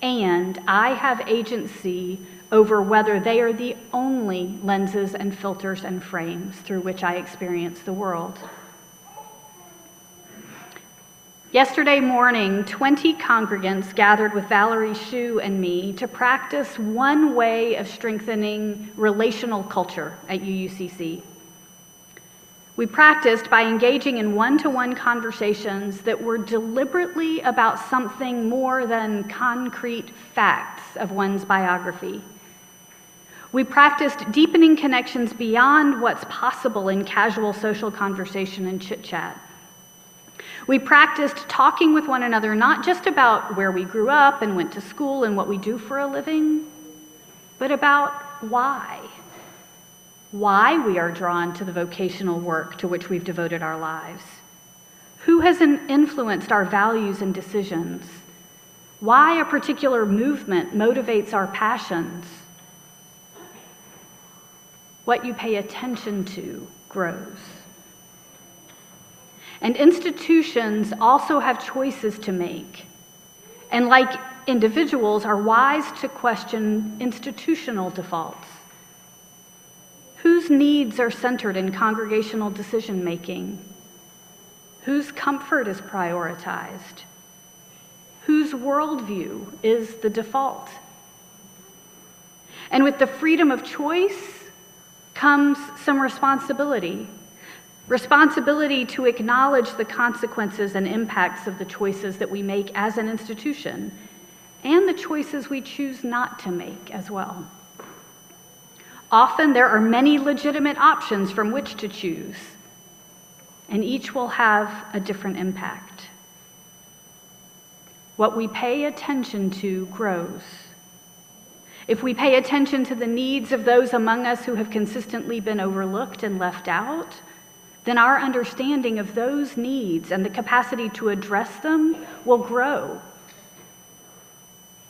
And I have agency over whether they are the only lenses and filters and frames through which I experience the world. Yesterday morning, 20 congregants gathered with Valerie Shu and me to practice one way of strengthening relational culture at UUCC. We practiced by engaging in one to one conversations that were deliberately about something more than concrete facts of one's biography. We practiced deepening connections beyond what's possible in casual social conversation and chit chat. We practiced talking with one another not just about where we grew up and went to school and what we do for a living, but about why why we are drawn to the vocational work to which we've devoted our lives, who has influenced our values and decisions, why a particular movement motivates our passions. What you pay attention to grows. And institutions also have choices to make. And like individuals, are wise to question institutional defaults. Whose needs are centered in congregational decision making? Whose comfort is prioritized? Whose worldview is the default? And with the freedom of choice comes some responsibility. Responsibility to acknowledge the consequences and impacts of the choices that we make as an institution and the choices we choose not to make as well. Often there are many legitimate options from which to choose, and each will have a different impact. What we pay attention to grows. If we pay attention to the needs of those among us who have consistently been overlooked and left out, then our understanding of those needs and the capacity to address them will grow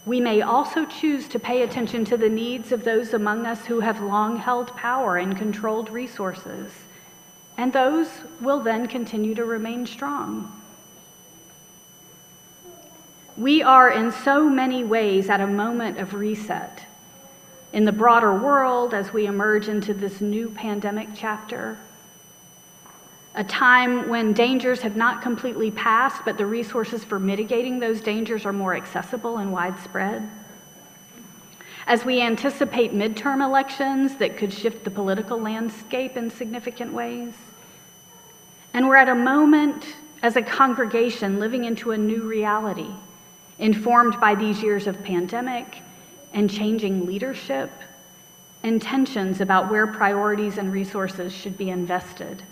we may also choose to pay attention to the needs of those among us who have long held power and controlled resources, and those will then continue to remain strong. We are in so many ways at a moment of reset. In the broader world, as we emerge into this new pandemic chapter, a time when dangers have not completely passed, but the resources for mitigating those dangers are more accessible and widespread. As we anticipate midterm elections that could shift the political landscape in significant ways. And we're at a moment as a congregation living into a new reality, informed by these years of pandemic and changing leadership and tensions about where priorities and resources should be invested.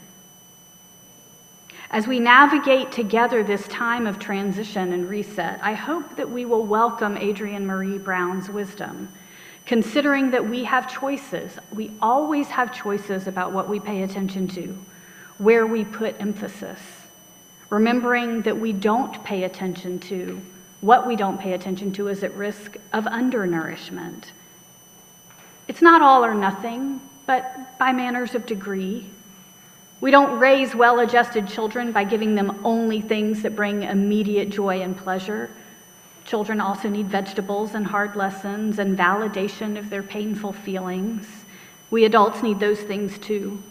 As we navigate together this time of transition and reset, I hope that we will welcome Adrienne Maree Brown's wisdom. considering that we have choices. We always have choices about what we pay attention to, where we put emphasis. Remembering that we don't pay attention to, what we don't pay attention to is at risk of undernourishment. It's not all or nothing, but by manners of degree. We don't raise well adjusted children by giving them only things that bring immediate joy and pleasure. Children also need vegetables and hard lessons and validation of their painful feelings. We adults need those things too.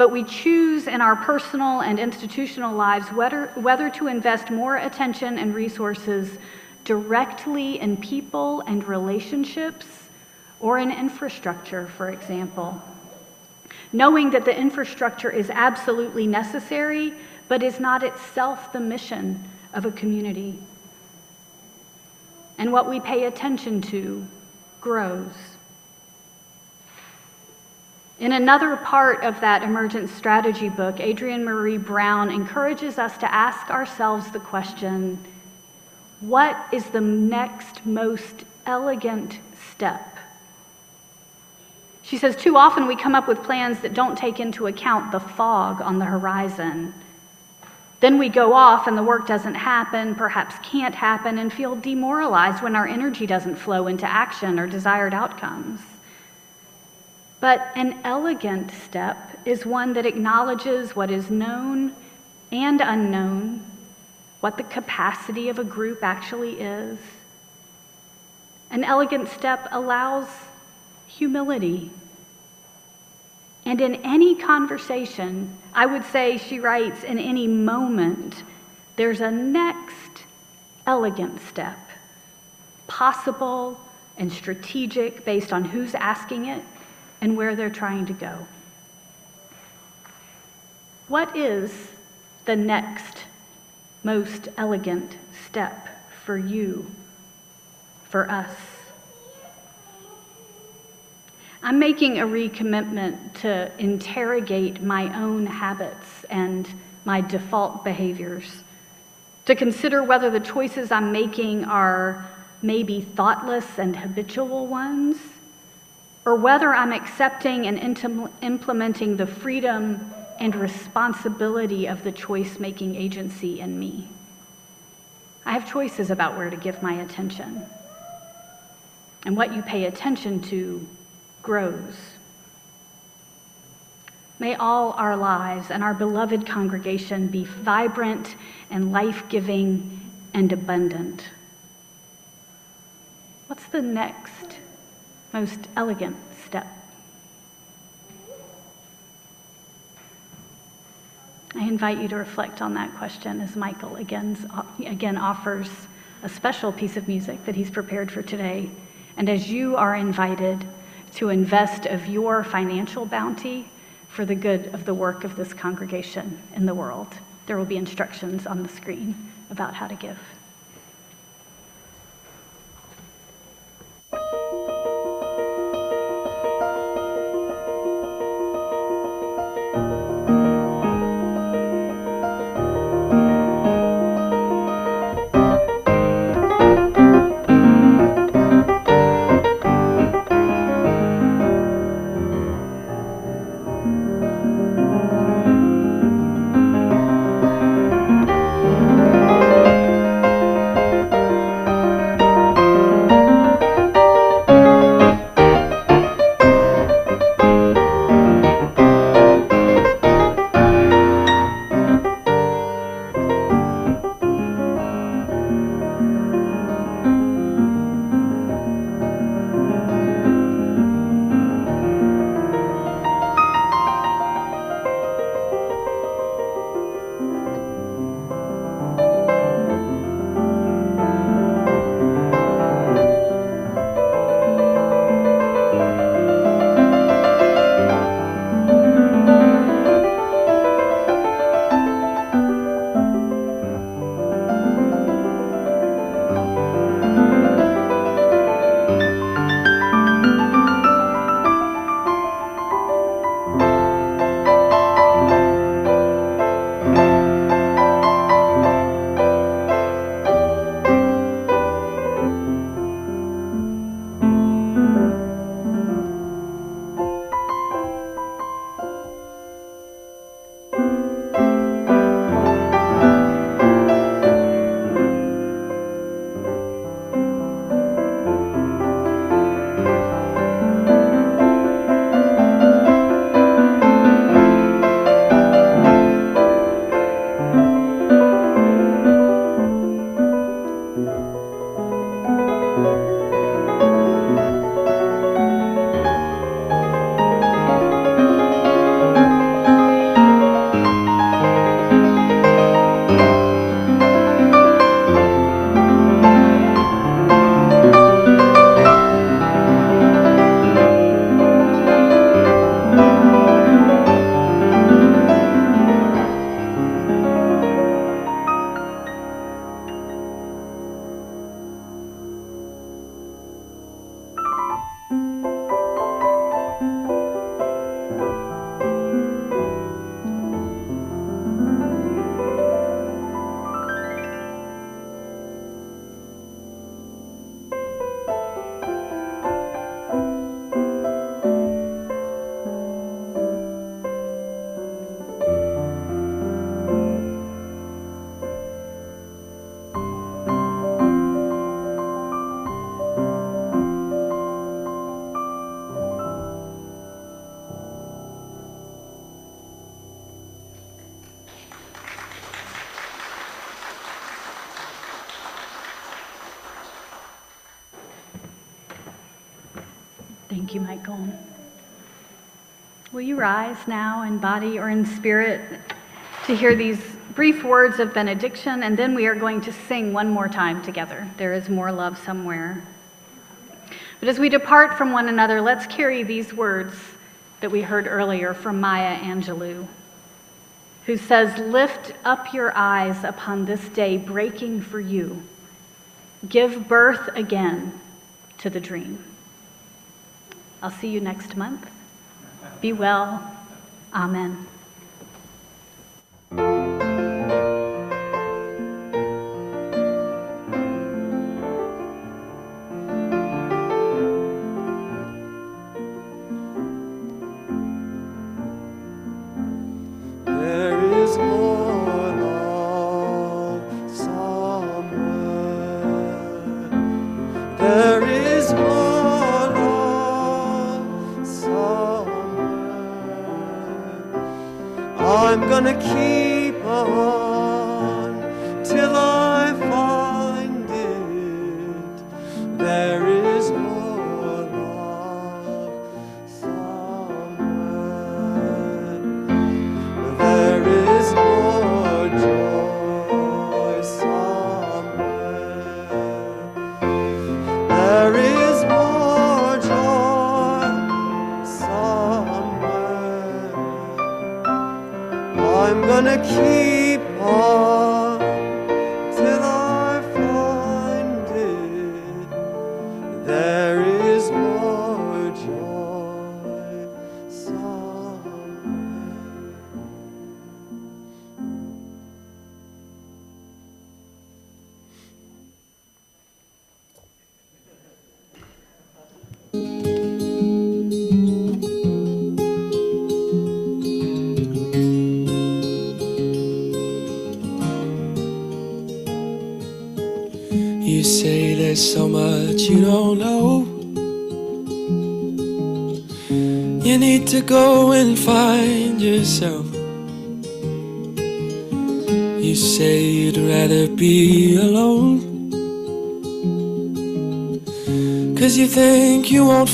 But we choose in our personal and institutional lives whether, whether to invest more attention and resources directly in people and relationships or in infrastructure, for example. Knowing that the infrastructure is absolutely necessary, but is not itself the mission of a community and what we pay attention to grows. In another part of that emergent strategy book, Adrienne Maree Brown encourages us to ask ourselves the question what is the next most elegant step? She says, too often we come up with plans that don't take into account the fog on the horizon then we go off and the work doesn't happen, perhaps can't happen, and feel demoralized when our energy doesn't flow into action or desired outcomes. But an elegant step is one that acknowledges what is known and unknown, what the capacity of a group actually is. An elegant step allows humility and in any conversation, I would say, she writes, in any moment, there's a next elegant step, possible and strategic based on who's asking it and where they're trying to go. What is the next most elegant step for you, for us? I'm making a recommitment to interrogate my own habits and my default behaviors, to consider whether the choices I'm making are maybe thoughtless and habitual ones, or whether I'm accepting and implementing the freedom and responsibility of the choice making agency in me. I have choices about where to give my attention. And what you pay attention to grows. May all our lives and our beloved congregation be vibrant and life giving and abundant. What's the next most elegant step? I invite you to reflect on that question as Michael again, again offers a special piece of music that he's prepared for today. And as you are invited, to invest of your financial bounty for the good of the work of this congregation in the world. There will be instructions on the screen about how to give. Will you rise now in body or in spirit to hear these brief words of benediction, and then we are going to sing one more time together. There is more love somewhere. But as we depart from one another, let's carry these words that we heard earlier from Maya Angelou, who says, Lift up your eyes upon this day breaking for you. Give birth again to the dream. I'll see you next month. Be well. Amen.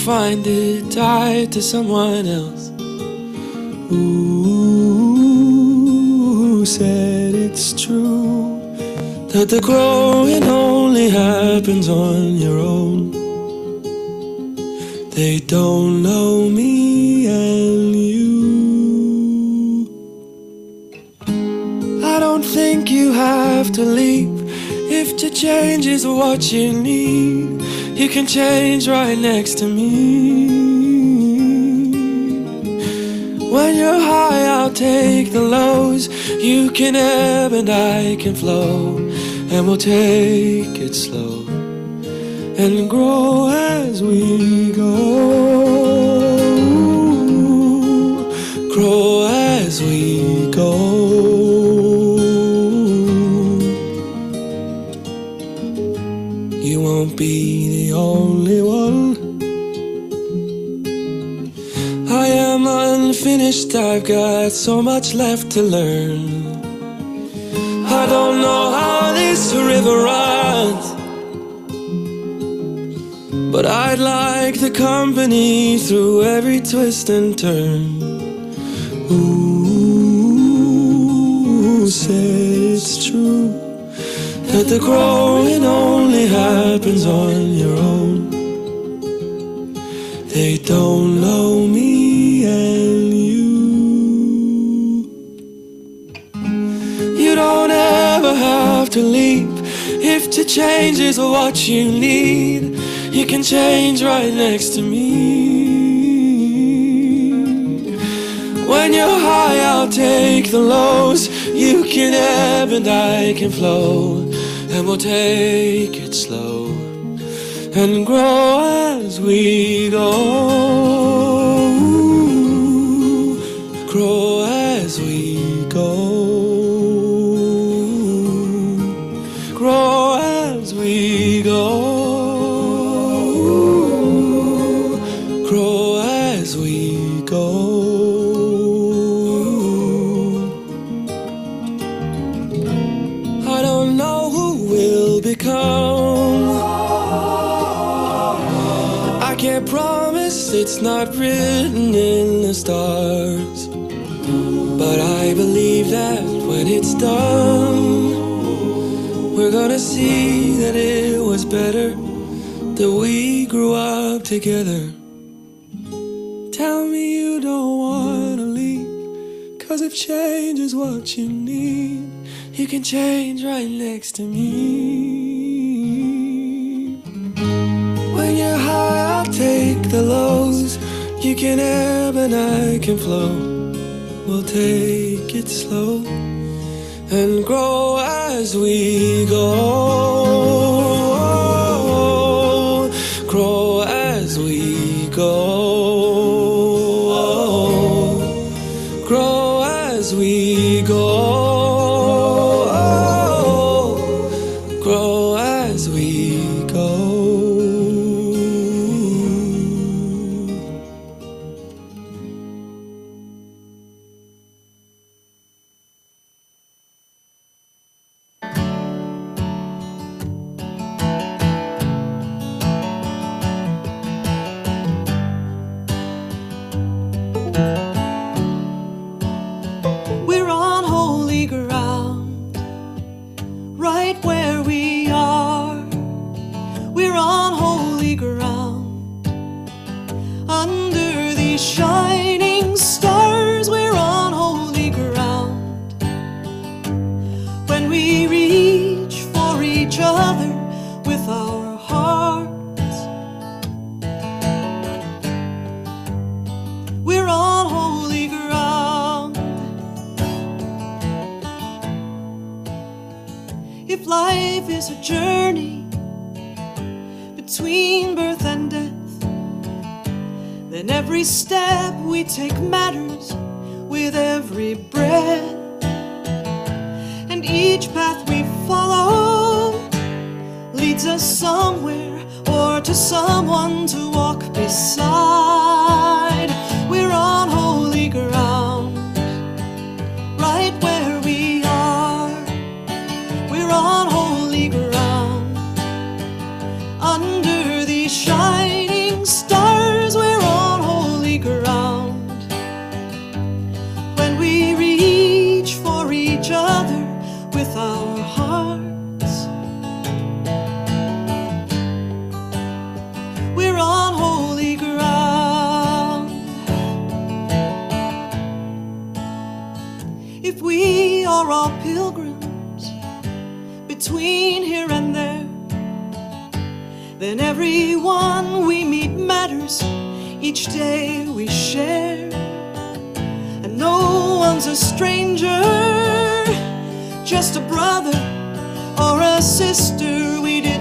Find it tied to someone else. Who said it's true? That the growing only happens on your own. They don't know me and you. I don't think you have to leave if to change is what you need. You can change right next to me. When you're high, I'll take the lows. You can ebb and I can flow, and we'll take it slow and grow as we go. Grow as we go. You won't be only one. I am unfinished, I've got so much left to learn. I don't know how this river runs, but I'd like the company through every twist and turn. Who said it's true that the growing only happens on your own? They don't know me and you. You don't ever have to leave if to change is what you need. You can change right next to me. When you're high, I'll take the lows. You can ebb and I can flow, and we'll take it slow and grow as we go. Grow as we go. It's not written in the stars. But I believe that when it's done, we're gonna see that it was better that we grew up together. Tell me you don't wanna leave, cause if change is what you need, you can change right next to me. When you're high, I'll take the lows. You can ebb and I can flow. We'll take it slow and grow as we go. Day we share. And no one's a stranger, just a brother or a sister we didn't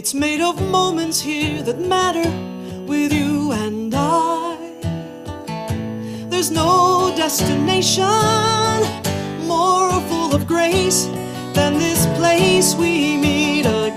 it's made of moments here that matter with you and I. There's no destination more full of grace than this place we meet again.